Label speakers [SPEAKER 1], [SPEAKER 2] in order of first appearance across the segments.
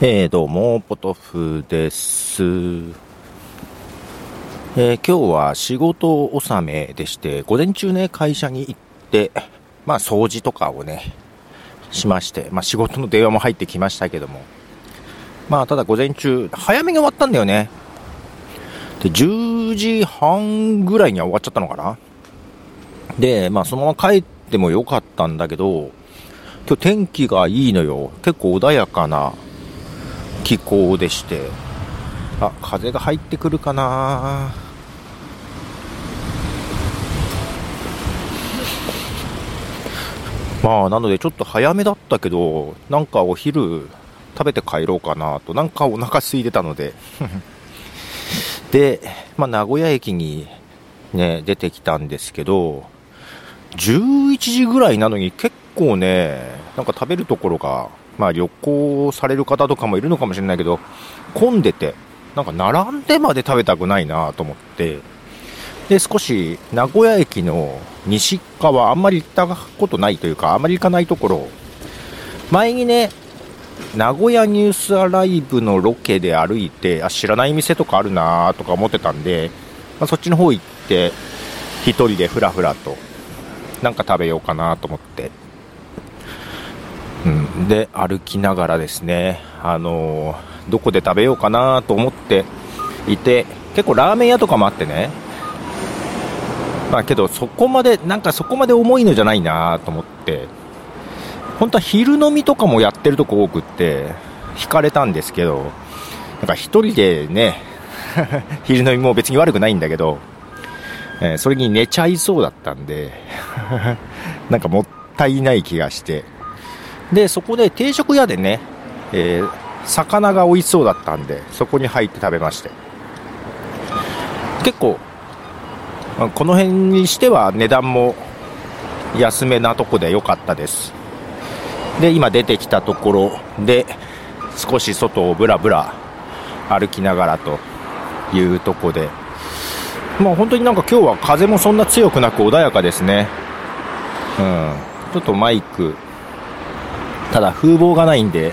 [SPEAKER 1] えー、どうも、ポトフです。えー、今日は仕事納めでして、午前中ね、会社に行って、まあ、掃除とかをね、しまして、まあ、仕事の電話も入ってきましたけども、まあ、ただ午前中、早めに終わったんだよね。で、10時半ぐらいには終わっちゃったのかな。で、まあ、そのまま帰ってもよかったんだけど、今日天気がいいのよ。結構穏やかな気候でして、あ、風が入ってくるかな。まあ、なのでちょっと早めだったけど、なんかお昼食べて帰ろうかなと、なんかお腹空いてたので。で、まあ、名古屋駅にね、出てきたんですけど、11時ぐらいなのに結構ね、なんか食べるところがまあ、旅行される方とかもいるのかもしれないけど、混んでて、なんか並んでまで食べたくないなと思って、で、少し名古屋駅の西側、あんまり行ったことないというか、あんまり行かないところ、前にね、名古屋ニュースアライブのロケで歩いて、あ、知らない店とかあるなとか思ってたんで、まあ、そっちの方行って、1人でふらふらと、なんか食べようかなと思って。うん、で歩きながらですね、あのー、どこで食べようかなと思っていて結構ラーメン屋とかもあってね。まあけどそこまでなんかそこまで重いのじゃないなと思って本当は昼飲みとかもやってるとこ多くって引かれたんですけどなんか1人でね 昼飲みも別に悪くないんだけど、えー、それに寝ちゃいそうだったんで なんかもったいない気がして。で、そこで定食屋でね、えー、魚が美味しそうだったんで、そこに入って食べまして。結構、この辺にしては値段も安めなとこで良かったです。で、今出てきたところで、少し外をぶらぶら歩きながらというとこで、まあ本当になんか今日は風もそんな強くなく穏やかですね。うん。ちょっとマイクただ風貌がないんで、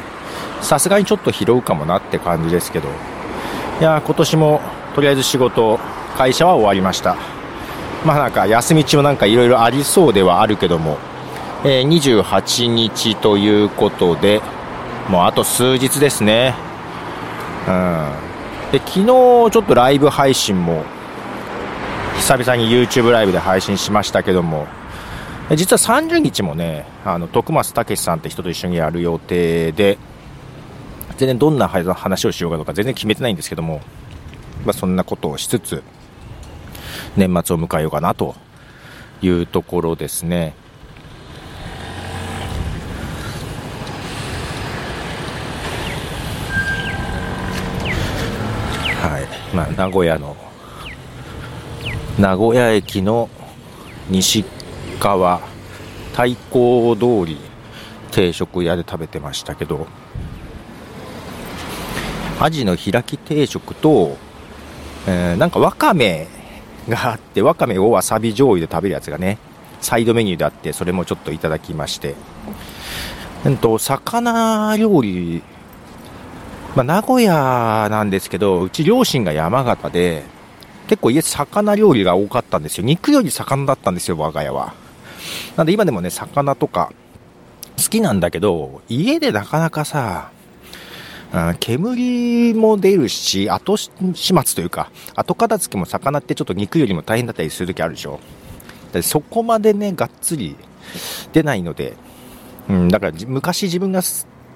[SPEAKER 1] さすがにちょっと拾うかもなって感じですけど、いや今年もとりあえず仕事、会社は終わりました。まあなんか休み中もなんかいろいろありそうではあるけども、えー、28日ということで、もうあと数日ですね。うん。で、昨日ちょっとライブ配信も、久々に YouTube ライブで配信しましたけども、実は30日もね、あの徳松武さんって人と一緒にやる予定で、全然どんな話をしようかとか全然決めてないんですけども、まあ、そんなことをしつつ、年末を迎えようかなというところですね。はい。まあ、名古屋の、名古屋駅の西川太鼓通り定食屋で食べてましたけどアジの開き定食と、えー、なんかわかめがあってわかめをわさび醤油で食べるやつがねサイドメニューであってそれもちょっといただきまして。うんと魚料理まあ、名古屋なんですけどうち両親が山形で結構家魚料理が多かったんですよ。肉より魚だったんですよ我が家は。なんで今でもね、魚とか好きなんだけど、家でなかなかさ、うん、煙も出るし、後始末というか、後片付けも魚ってちょっと肉よりも大変だったりする時あるでしょ。だそこまでね、がっつり出ないので、うん、だから昔自分が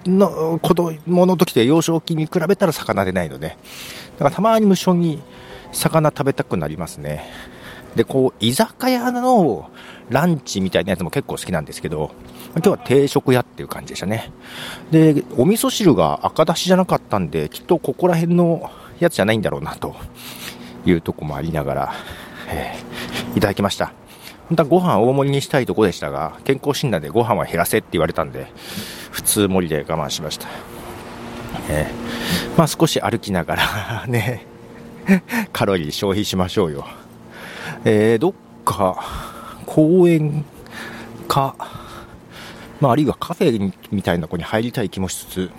[SPEAKER 1] の子供の時で幼少期に比べたら魚出ないので、だからたまに無性に魚食べたくなりますね。で、こう、居酒屋のランチみたいなやつも結構好きなんですけど、今日は定食屋っていう感じでしたね。で、お味噌汁が赤だしじゃなかったんで、きっとここら辺のやつじゃないんだろうな、というとこもありながら、えー、いただきました。本当はご飯大盛りにしたいとこでしたが、健康診断でご飯は減らせって言われたんで、普通盛りで我慢しました。えー、まあ少し歩きながら ね、カロリー消費しましょうよ。えー、どっか公園か、まあ、あるいはカフェみたいなとこに入りたい気もしつつ、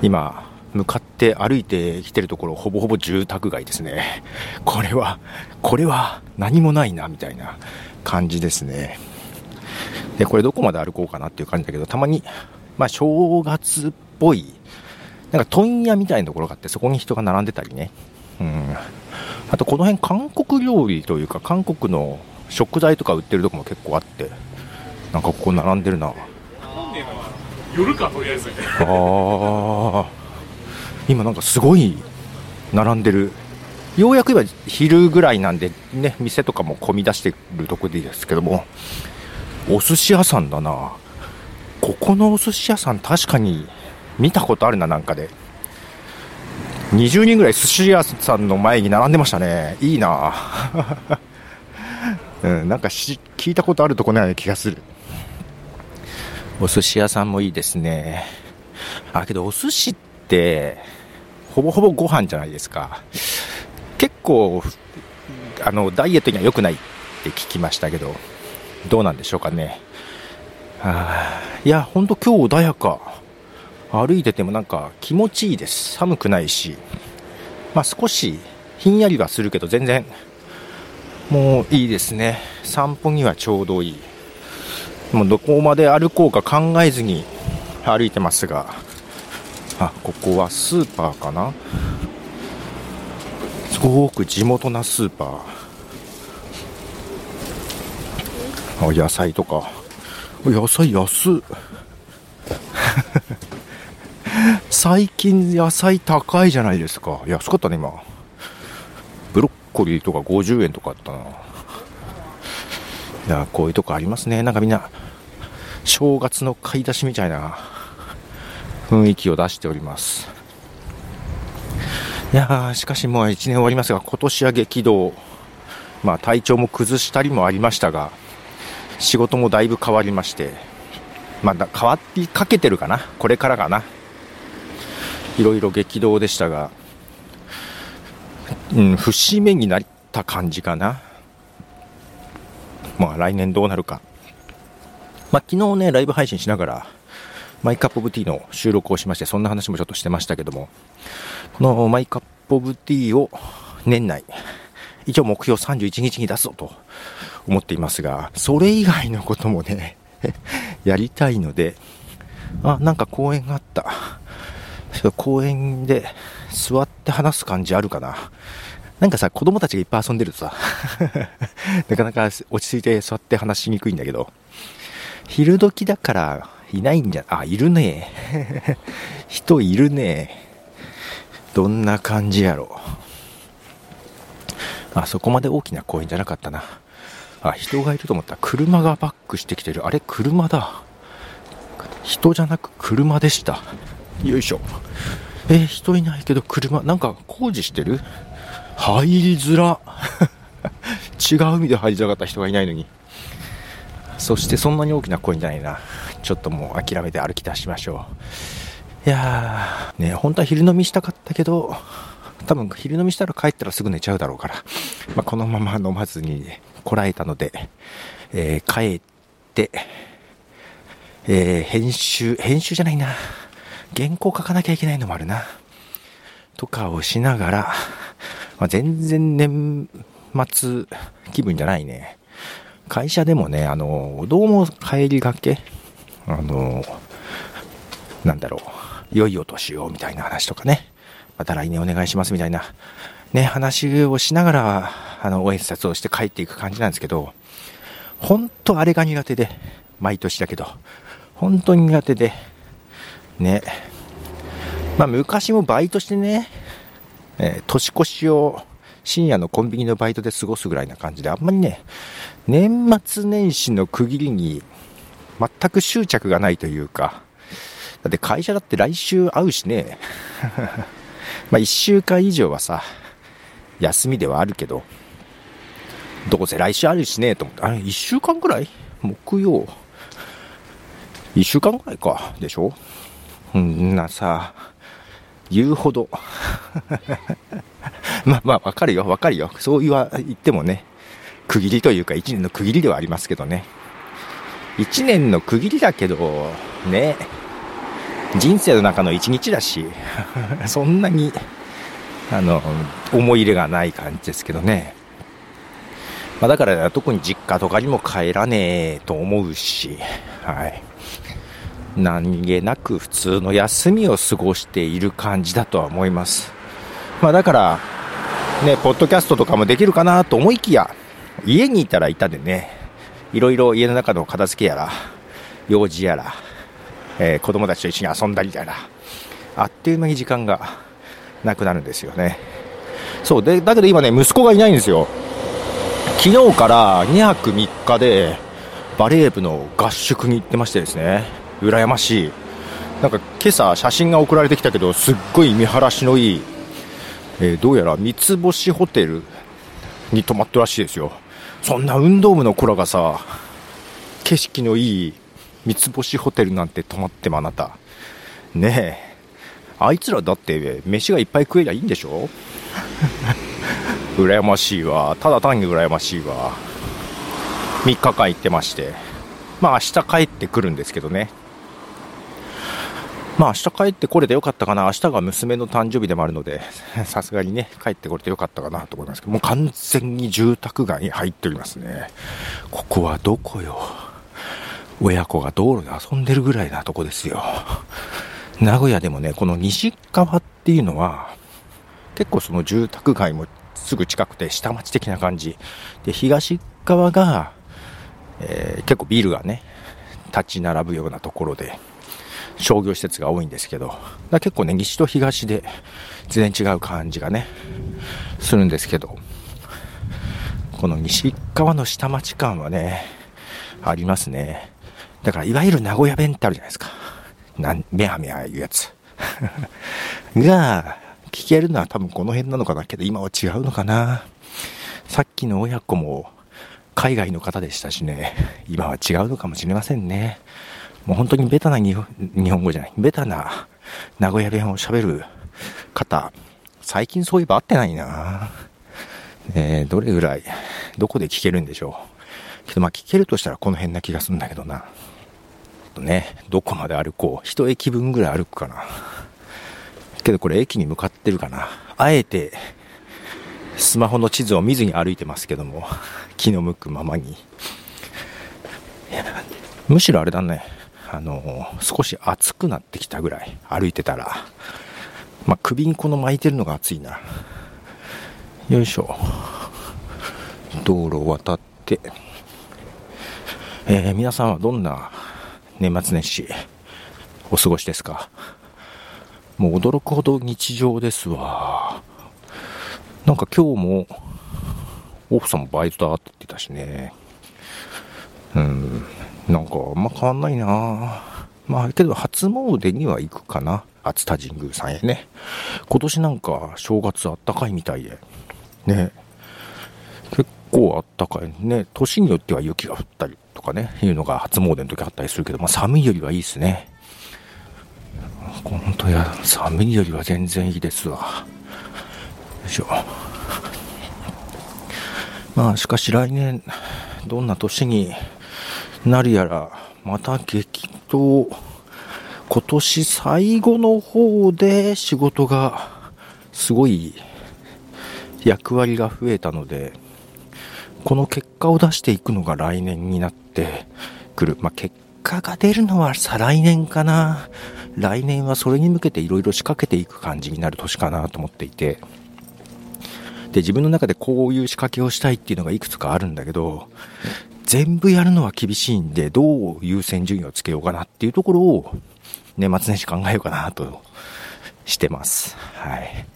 [SPEAKER 1] 今、向かって歩いてきてるところ、ほぼほぼ住宅街ですね。これは、これは何もないな、みたいな感じですね。で、これどこまで歩こうかなっていう感じだけど、たまに、まあ、正月っぽい、なんか問屋みたいなところがあって、そこに人が並んでたりね。うん。あと、この辺、韓国料理というか、韓国の食材とか売ってるとこも結構あって、なんかここ並んでるな。
[SPEAKER 2] 夜か、とりあえず。
[SPEAKER 1] ああ。今なんかすごい並んでる。ようやく今昼ぐらいなんでね、店とかも混み出してるとこでいいですけども、お寿司屋さんだな。ここのお寿司屋さん確かに見たことあるな、なんかで。20人ぐらい寿司屋さんの前に並んでましたね。いいなうん、なんか聞いたことあるとこない気がする。お寿司屋さんもいいですね。あ、けどお寿司って、ほぼほぼご飯じゃないですか。結構、あの、ダイエットには良くないって聞きましたけど、どうなんでしょうかね。いや、ほんと今日穏やか。歩いててもなんか気持ちいいです。寒くないし。まあ少しひんやりはするけど全然もういいですね。散歩にはちょうどいい。もうどこまで歩こうか考えずに歩いてますが、あ、ここはスーパーかなすごく地元なスーパー。あ、野菜とか。野菜安っ。最近野菜高いじゃないですか。安かったね、今。ッコリとか50円とかあったな。いや、こういうとこありますね。なんかみんな、正月の買い出しみたいな雰囲気を出しております。いやー、しかしもう1年終わりますが、今年は激動。まあ体調も崩したりもありましたが、仕事もだいぶ変わりまして、まだ変わりかけてるかな。これからかな。いろいろ激動でしたが、うん、節目になった感じかな。まあ来年どうなるか。まあ昨日ね、ライブ配信しながら、マイカップオブティーの収録をしまして、そんな話もちょっとしてましたけども、このマイカップオブティーを年内、一応目標31日に出すぞと思っていますが、それ以外のこともね、やりたいので、あ、なんか公園があった。公園で座って話す感じあるかな。なんかさ、子供たちがいっぱい遊んでるとさ、なかなか落ち着いて座って話しにくいんだけど、昼時だからいないんじゃ、あ、いるね。人いるね。どんな感じやろ。あ、そこまで大きな公園じゃなかったな。あ、人がいると思った。車がバックしてきてる。あれ、車だ。人じゃなく車でした。よいしょ。え、人いないけど車、なんか工事してる？入りづら。違う意味で入りづらかった人がいないのに。そしてそんなに大きな声じゃないな。ちょっともう諦めて歩き出しましょう。いやー、ね、本当は昼飲みしたかったけど、多分昼飲みしたら帰ったらすぐ寝ちゃうだろうから、まあ、このまま飲まずにこらえたので、えー、帰って、えー、編集、編集じゃないな。原稿書かなきゃいけないのもあるな。とかをしながら、まあ、全然年末気分じゃないね。会社でもね、あの、どうも帰りがけ、あの、なんだろう、良いお年をみたいな話とかね、また来年お願いしますみたいな、ね、話をしながら、あの、応援拶をして帰っていく感じなんですけど、本当あれが苦手で、毎年だけど、本当に苦手で、ね。まあ昔もバイトしてね、えー、年越しを深夜のコンビニのバイトで過ごすぐらいな感じで、あんまりね、年末年始の区切りに全く執着がないというか、だって会社だって来週会うしね、まあ1週間以上はさ、休みではあるけど、どうせ来週あるしね、と思って、あれ、1週間ぐらい？木曜？1週間ぐらいか、でしょ？んなさ、言うほど。まあまあ、わかるよ、わかるよ。そう言わ、言ってもね、区切りというか、1年の区切りではありますけどね。1年の区切りだけど、ね、人生の中の一日だし、そんなに、あの、思い入れがない感じですけどね。まあ、だから特に実家とかにも帰らねえと思うし、はい。何気なく普通の休みを過ごしている感じだとは思います。まあだから、ね、ポッドキャストとかもできるかなと思いきや、家にいたらいたでね、いろいろ家の中の片付けやら、用事やら、えー、子供たちと一緒に遊んだりやら、あっという間に時間がなくなるんですよね。そう、で、だけど今ね、息子がいないんですよ。昨日から2泊3日で、バレー部の合宿に行ってましてですね、羨ましい。なんか今朝写真が送られてきたけど、すっごい見晴らしのいい、えー、どうやら三つ星ホテルに泊まってるらしいですよ。そんな運動部の子らがさ、景色のいい三つ星ホテルなんて泊まってもあなた。ねえ。あいつらだって飯がいっぱい食えりゃいいんでしょ？羨ましいわ。ただ単に羨ましいわ。3日間行ってまして。まあ明日帰ってくるんですけどね。まあ明日帰ってこれてよかったかな。明日が娘の誕生日でもあるので、さすがにね、帰ってこれてよかったかなと思いますけど、もう完全に住宅街に入っておりますね。ここはどこよ。親子が道路で遊んでるぐらいなとこですよ。名古屋でもね、この西側っていうのは、結構その住宅街もすぐ近くて下町的な感じ。で、東側が、えー、結構ビルがね、立ち並ぶようなところで、商業施設が多いんですけど、だ結構ね、西と東で全然違う感じがね、するんですけど、この西側の下町感はね、ありますね。だからいわゆる名古屋弁ってあるじゃないですか。なん、めはめは言うやつ。が、聞けるのは多分この辺なのかなけど、今は違うのかな。さっきの親子も海外の方でしたしね、今は違うのかもしれませんね。もう本当にベタな日本日本語じゃない、ベタな名古屋弁を喋る方、最近そういえば会ってないな。えー、どれぐらい、どこで聞けるんでしょう。けどまあ聞けるとしたらこの辺な気がするんだけどな。とね、どこまで歩こう。一駅分ぐらい歩くかな。けどこれ駅に向かってるかな。あえて、スマホの地図を見ずに歩いてますけども、気の向くままに。むしろあれだね、あの、少し暑くなってきたぐらい歩いてたら、まあ、首にこの巻いてるのが暑いな。よいしょ。道路を渡って、えー、皆さんはどんな年末年始、お過ごしですか？もう驚くほど日常ですわ。なんか今日も、奥さんもバイトだって言ってたしね。うん、なんかあんま変わんないなまあけど初詣には行くかな。熱田神宮さんへね。今年なんか正月あったかいみたいで。ね。結構あったかい。ね。年によっては雪が降ったりとかね、いうのが初詣の時あったりするけど、まあ寒いよりはいいですね。本当や、寒いよりは全然いいですわ。よいしょ。まあしかし来年、どんな年になるやら、また激闘、今年最後の方で仕事がすごい役割が増えたので、この結果を出していくのが来年になってくる。まあ、結果が出るのは再来年かな。来年はそれに向けていろいろ仕掛けていく感じになる年かなと思っていて。で、自分の中でこういう仕掛けをしたいっていうのがいくつかあるんだけど、全部やるのは厳しいんで、どう優先順位をつけようかなっていうところを、年末年始考えようかなとしてます。はい。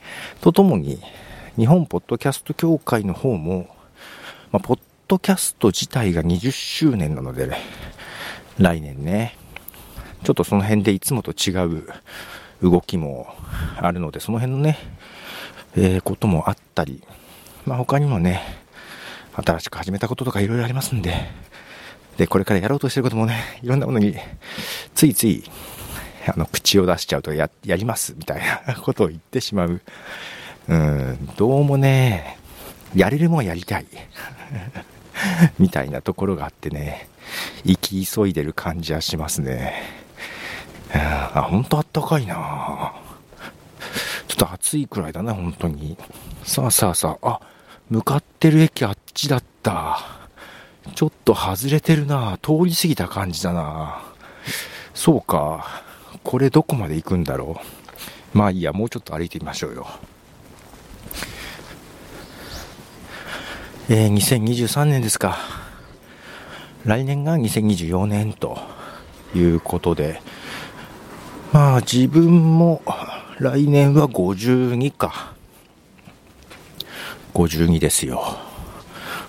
[SPEAKER 1] とともに、日本ポッドキャスト協会の方も、まあ、ポッドキャスト自体が20周年なので、ね、来年ね、ちょっとその辺でいつもと違う動きもあるので、その辺のね、えー、こともあったり、まあ、他にもね、新しく始めたこととかいろいろありますんで、で、これからやろうとしてることもね、いろんなものに、ついつい、あの、口を出しちゃうとや、やりますみたいなことを言ってしまう。うん、どうもね、やれるもんやりたい。みたいなところがあってね、生き急いでる感じはしますね。あ、ほんとあったかいなちょっと暑いくらいだな、本当に。さあさあさあ、あ、向かっってる駅あっちだった。ちょっと外れてるな通り過ぎた感じだなそうか。これどこまで行くんだろう。まあいいや、もうちょっと歩いてみましょうよ。えー、2023年ですか。来年が2024年ということで、まあ自分も来年は52か。52ですよ。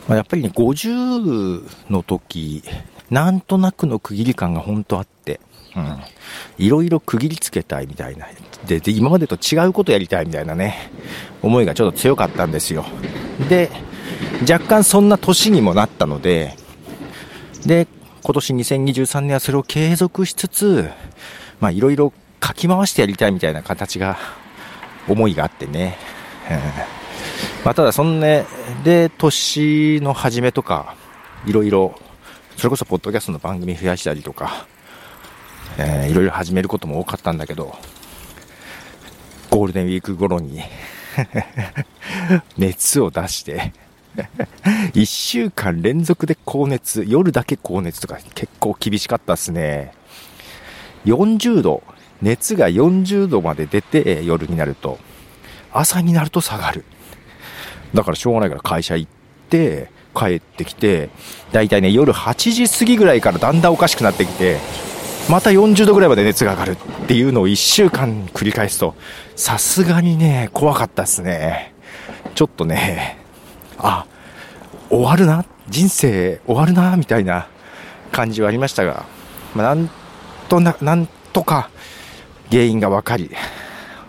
[SPEAKER 1] まあ、やっぱりね、50の時、なんとなくの区切り感が本当あって、うん。いろいろ区切りつけたいみたいな。で、で今までと違うことやりたいみたいなね、思いがちょっと強かったんですよ。で、若干そんな年にもなったので、で、今年2023年はそれを継続しつつ、まあいろいろかき回してやりたいみたいな形が、思いがあってね。うんまあただそんな、で、年の初めとか、いろいろ、それこそポッドキャストの番組増やしたりとか、えー、いろいろ始めることも多かったんだけど、ゴールデンウィーク頃に 熱を出して 1週間連続で高熱、夜だけ高熱とか結構厳しかったっすね。40度、熱が40度まで出て夜になると、朝になると下がる。だからしょうがないから会社行って、帰ってきて、だいたいね、夜8時過ぎぐらいからだんだんおかしくなってきて、また40度ぐらいまで熱が上がるっていうのを1週間繰り返すと、さすがにね、怖かったっすね。ちょっとね、あ、終わるな、人生終わるな、みたいな感じはありましたが、まあ、なんとな、なんとか原因が分かり、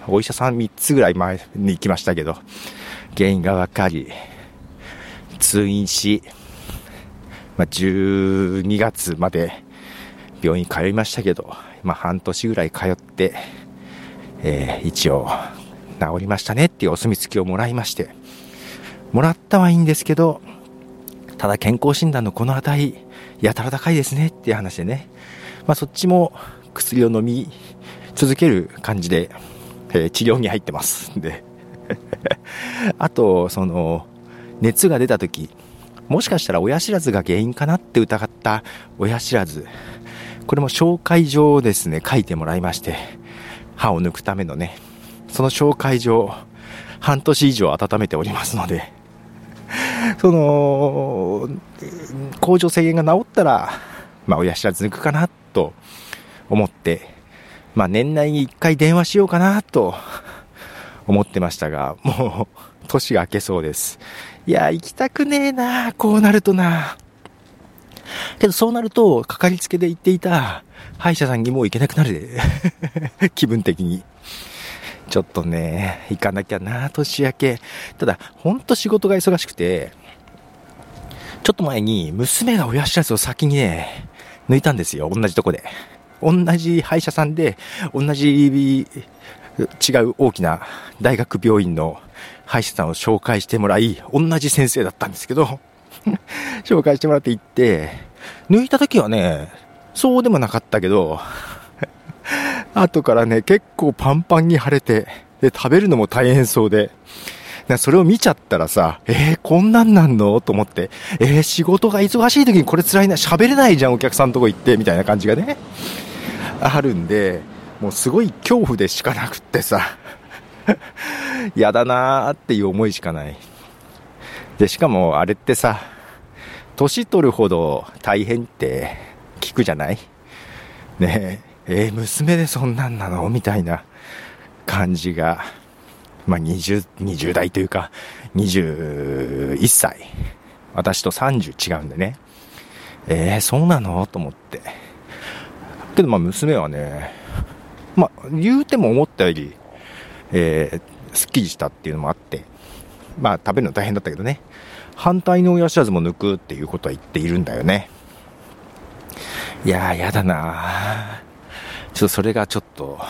[SPEAKER 1] お医者さん3つぐらい前に行きましたけど、原因が分かり、通院し、まあ、12月まで病院通いましたけど、まあ、半年ぐらい通って、えー、一応治りましたねっていうお墨付きをもらいまして、もらったはいいんですけど、ただ健康診断のこの値、やたら高いですねっていう話でね、まあ、そっちも薬を飲み続ける感じで、えー、治療に入ってますん。で、あと、その、熱が出た時、もしかしたら親知らずが原因かなって疑った親知らず、これも紹介状をですね、書いてもらいまして、歯を抜くためのね、その紹介状、半年以上温めておりますので、その、甲状腺炎が治ったら、まあ親知らず抜くかなと思って、まあ年内に一回電話しようかなと思ってましたが、もう年が明けそうです。いや、行きたくねえなこうなるとなけどそうなると、かかりつけで行っていた歯医者さんにもう行けなくなるで 気分的に。ちょっとね、行かなきゃな、年明け。ただ、ほんと仕事が忙しくて、ちょっと前に娘が親知らずを先にね、抜いたんですよ、同じとこで。同じ歯医者さんで、同じ違う大きな大学病院の歯医者さんを紹介してもらい、同じ先生だったんですけど、紹介してもらって行って、抜いた時はね、そうでもなかったけど、後からね、結構パンパンに腫れて、で、食べるのも大変そうで、それを見ちゃったらさ、えー、こんなんなんの？と思って、えー、仕事が忙しい時にこれ辛いな、喋れないじゃん、お客さんとこ行って、みたいな感じがね、あるんで、もうすごい恐怖でしかなくってさ、嫌だなーっていう思いしかない。で、しかもあれってさ、年取るほど大変って聞くじゃない？ねえ、えー、娘でそんなんなの？みたいな感じが、まあ、20、20代というか、21歳。私と30違うんでね。えー、そうなの？と思って。けどまあ娘はね、まあ、言うても思ったより、えー、すっきりしたっていうのもあって、まあ、食べるの大変だったけどね、反対の親知らずも抜くっていうことは言っているんだよね。いやー、やだなちょっとそれがちょっと、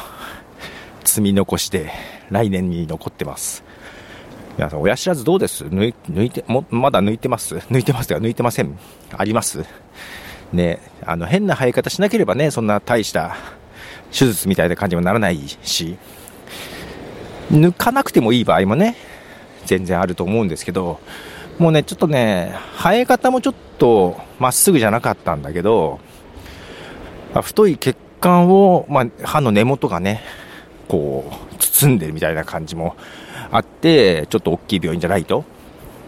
[SPEAKER 1] 積み残して、来年に残ってます。皆さん、親知らずどうです？抜い抜いて、も、まだ抜いてます？抜いてますか抜いてません。あります。ね、あの、変な生え方しなければね、そんな大した手術みたいな感じもならないし、抜かなくてもいい場合もね、全然あると思うんですけど、もうね、ちょっとね、生え方もちょっとまっすぐじゃなかったんだけど、太い血管を、まあ、歯の根元がね、こう、包んでるみたいな感じもあって、ちょっと大きい病院じゃないと。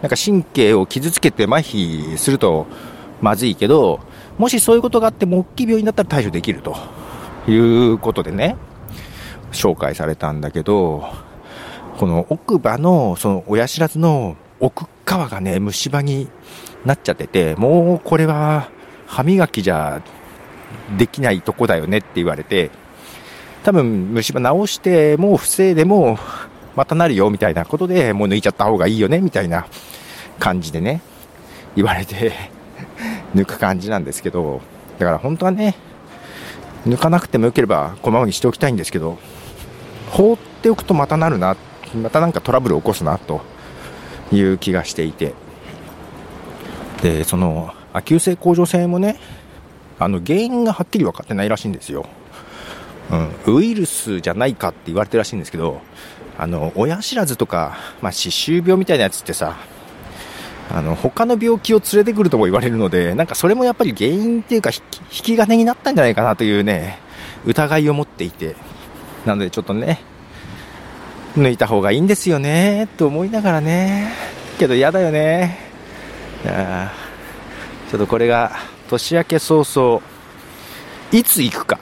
[SPEAKER 1] なんか神経を傷つけて麻痺するとまずいけど、もしそういうことがあっても大きい病院だったら対処できるということでね、紹介されたんだけど、この奥歯の、その親知らずの奥側がね、虫歯になっちゃってて、もうこれは歯磨きじゃできないとこだよねって言われて、多分虫歯直してもう防いでもまたなるよみたいなことでもう抜いちゃった方がいいよねみたいな感じでね、言われて 抜く感じなんですけど、だから本当はね、抜かなくてもよければこままにしておきたいんですけど、放っておくとまたなるな、またなんかトラブルを起こすなという気がしていて、で、その、亜急性甲状腺もね、あの原因がはっきり分かってないらしいんですよ。うん、ウイルスじゃないかって言われてるらしいんですけど、あの、親知らずとか、まあ、歯周病みたいなやつってさ、あの、他の病気を連れてくるとも言われるので、なんかそれもやっぱり原因っていうか、引き金になったんじゃないかなというね、疑いを持っていて、なのでちょっとね、抜いた方がいいんですよね、と思いながらね、けど嫌だよね。いやちょっとこれが、年明け早々、いつ行くか。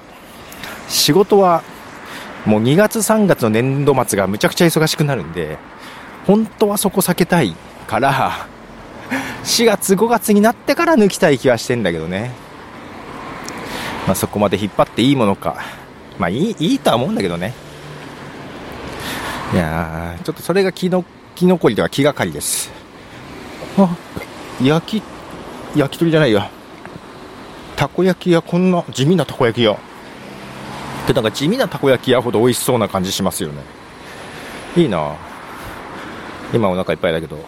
[SPEAKER 1] 仕事は、もう2月3月の年度末がむちゃくちゃ忙しくなるんで、本当はそこ避けたいから、4月5月になってから抜きたい気はしてんだけどね。まあ、そこまで引っ張っていいものか。まあいい、いいとは思うんだけどね。いやー、ちょっとそれが気の、気残りでは気がかりです。あ、焼き、焼き鳥じゃないよ。たこ焼き屋、こんな地味なたこ焼き屋。で、なんか地味なたこ焼き屋ほど美味しそうな感じしますよね。いいな今お腹いっぱいだけど。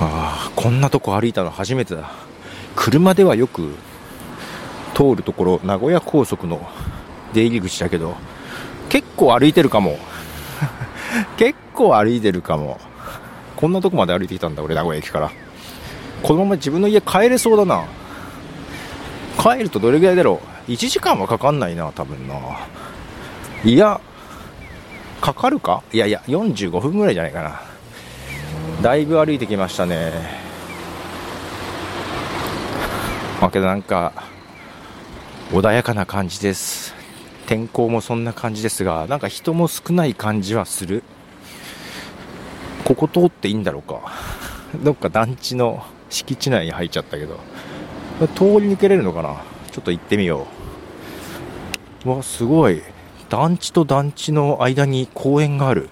[SPEAKER 1] ああ、こんなとこ歩いたの初めてだ。車ではよく通るところ、名古屋高速の出入り口だけど、結構歩いてるかも。結構歩いてるかも。こんなとこまで歩いてきたんだ、俺、名古屋駅から。このまま自分の家帰れそうだな。帰るとどれぐらいだろう ?1 時間はかかんないな、多分な。いや、かかるか？いやいや、45分ぐらいじゃないかな。だいぶ歩いてきましたね。まあけどなんか、穏やかな感じです。天候もそんな感じですが、なんか人も少ない感じはする。ここ通っていいんだろうか。どっか団地の敷地内に入っちゃったけど。通り抜けれるのかなちょっと行ってみよう。わ、すごい。団地と団地の間に公園がある。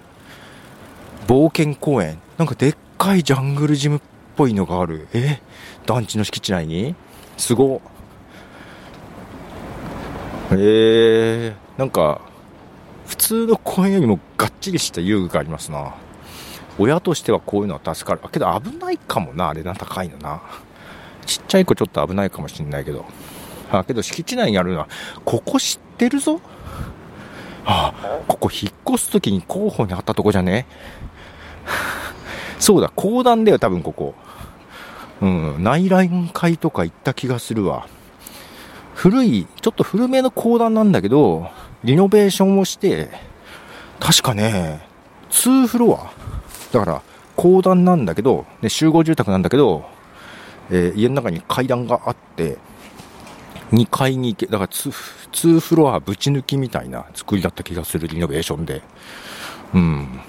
[SPEAKER 1] 冒険公園。なんかでっかいジャングルジムっぽいのがある。え？団地の敷地内に？すご。えー、なんか、普通の公園よりもがっちりした遊具がありますな。親としてはこういうのは助かる。あ、けど危ないかもな、あれな、高いのな。ちっちゃい子ちょっと危ないかもしんないけど。あ、けど敷地内にあるのは、ここ知ってるぞ？あ、ここ引っ越す時に候補にあったとこじゃね？そうだ、公団だよ、多分ここ。うん、内覧会とか行った気がするわ。古い、ちょっと古めの公団なんだけど、リノベーションをして、確かね、2フロア。だから、公団なんだけど、ね、集合住宅なんだけど、えー、家の中に階段があって、2階に行け、だから 2, 2フロアぶち抜きみたいな作りだった気がするリノベーションで。うん。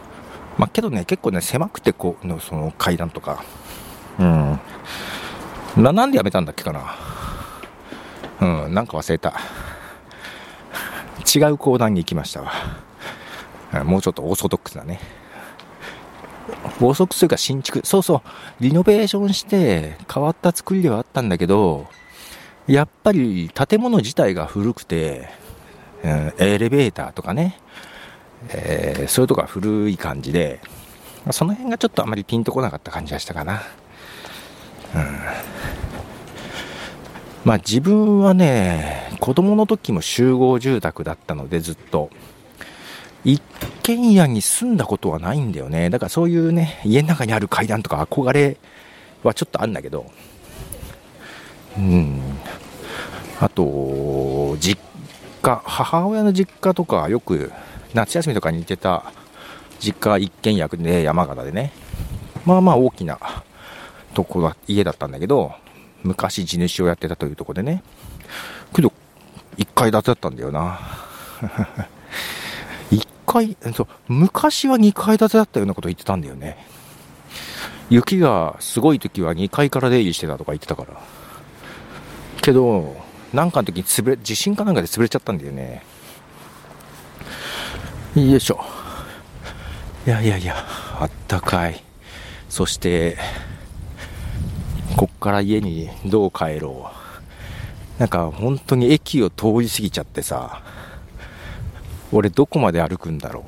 [SPEAKER 1] まあ、けどね、結構ね、狭くてこう、のその階段とか。うん。な、なんでやめたんだっけかな。うん、なんか忘れた。違う講談に行きましたわ。もうちょっとオーソドックスだね。オーソドックスというか新築。そうそう。リノベーションして変わった作りではあったんだけど、やっぱり建物自体が古くて、うん、エレベーターとかね、えー、そういうとこが古い感じで、その辺がちょっとあまりピンとこなかった感じがしたかな。うん。まあ自分はね、子供の時も集合住宅だったのでずっと、一軒家に住んだことはないんだよね。だからそういうね、家の中にある階段とか憧れはちょっとあんだけど、うん。あと、実家、母親の実家とかよく夏休みとかに行ってた実家一軒家で山形でね、まあまあ大きなとこだ、家だったんだけど、昔地主をやってたというとこでね。けど、1階建てだったんだよな。1階、そう、昔は2階建てだったようなこと言ってたんだよね。雪がすごい時は2階から出入りしてたとか言ってたから。けど、なんかの時に潰れ、地震かなんかで潰れちゃったんだよね。よいしょ。いやいやいや、あったかい。そして、こっから家にどう帰ろう。なんか本当に駅を通り過ぎちゃってさ、俺どこまで歩くんだろ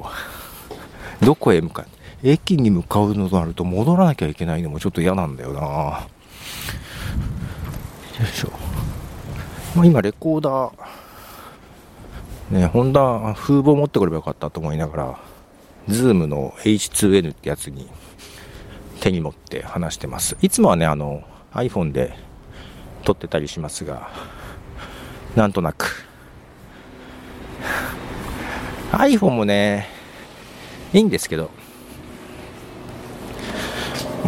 [SPEAKER 1] う。どこへ向かう？駅に向かうのとなると戻らなきゃいけないのもちょっと嫌なんだよなよいしょ。まあ今レコーダー、ね、ホンダ風貌持ってこればよかったと思いながら、ズームの H2N ってやつに手に持って話してます。いつもはね、あの、iPhone で撮ってたりしますが、なんとなく。iPhone もね、いいんですけど、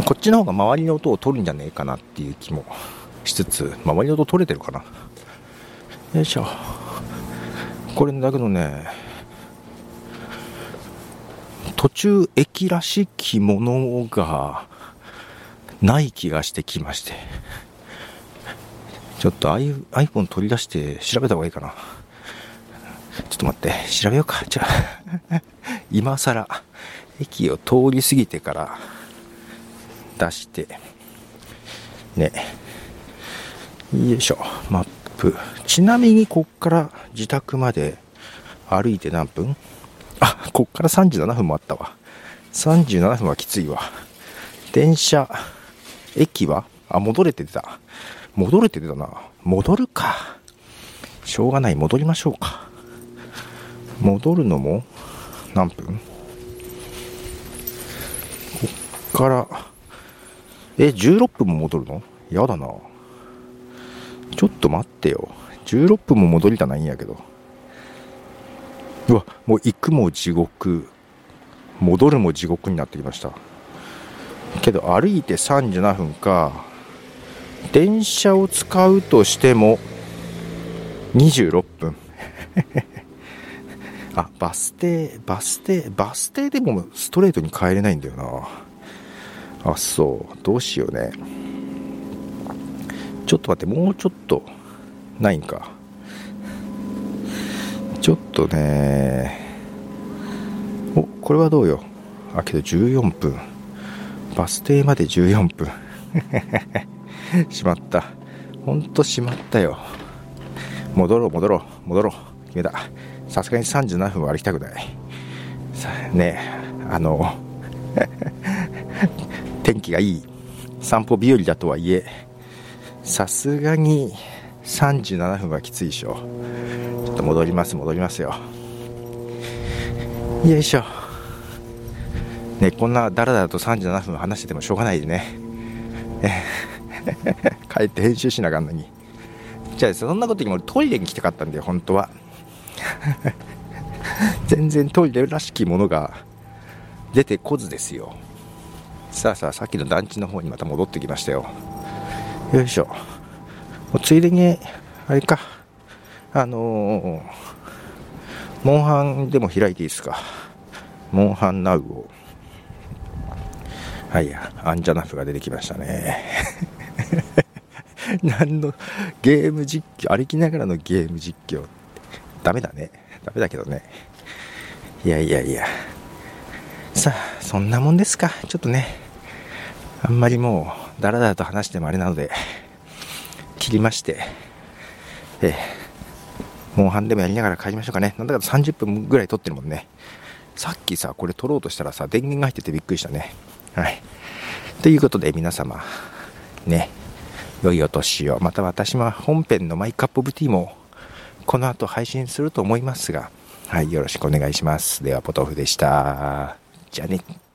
[SPEAKER 1] こっちの方が周りの音を取るんじゃねえかなっていう気もしつつ、周りの音取れてるかな。よいしょ。これだけどね、途中駅らしきものがない気がしてきまして。ちょっと iPhone 取り出して調べた方がいいかな。ちょっと待って、調べようか。じゃあ、今更、駅を通り過ぎてから出して、ね。よいしょ、マップ。ちなみに、こっから自宅まで歩いて何分？あ、こっから37分もあったわ。37分はきついわ。電車、駅は？あ、戻れて出た。戻れて出たな。戻るか。しょうがない。戻りましょうか。戻るのも何分？こっから、え、16分も戻るの？やだな。ちょっと待ってよ。16分も戻りたないんやけど。うわ、もう行くも地獄。戻るも地獄になってきました。けど歩いて37分か電車を使うとしても26分 あバス停バス停バス停でもストレートに帰れないんだよなあそうどうしようねちょっと待ってもうちょっとないんかちょっとねおこれはどうよあけど14分バス停まで14分 しまった。ほんとしまったよ。戻ろう、戻ろう、戻ろう。決めた。さすがに37分は歩きたくない。さねあの、天気がいい散歩日和だとはいえ、さすがに37分はきついでしょ。ちょっと戻ります、戻りますよ。よいしょ。ね、こんなだらだらと37分話しててもしょうがないでね。帰って編集しなあかんのに。じゃあ、そんなことよりもトイレに来たかったんだよ、本当は。全然トイレらしきものが出てこずですよ。さあさあ、さっきの団地の方にまた戻ってきましたよ。よいしょ。ついでに、あれか、あのー、モンハンでも開いていいですか。モンハンナウを。はいや、アンジャナフが出てきましたね。何のゲーム実況、歩きながらのゲーム実況。ダメだね。ダメだけどね。いやいやいや。さあ、そんなもんですか。ちょっとね、あんまりもう、だらだらと話してもあれなので、切りまして、ええ、モンハンでもやりながら帰りましょうかね。なんだか30分ぐらい撮ってるもんね。さっきさ、これ撮ろうとしたらさ、電源が入っててびっくりしたね。はい。ということで皆様、ね、良いお年を。また私も本編のマイカップオブティーもこの後配信すると思いますが、はい、よろしくお願いします。では、ポトフでした。じゃあね。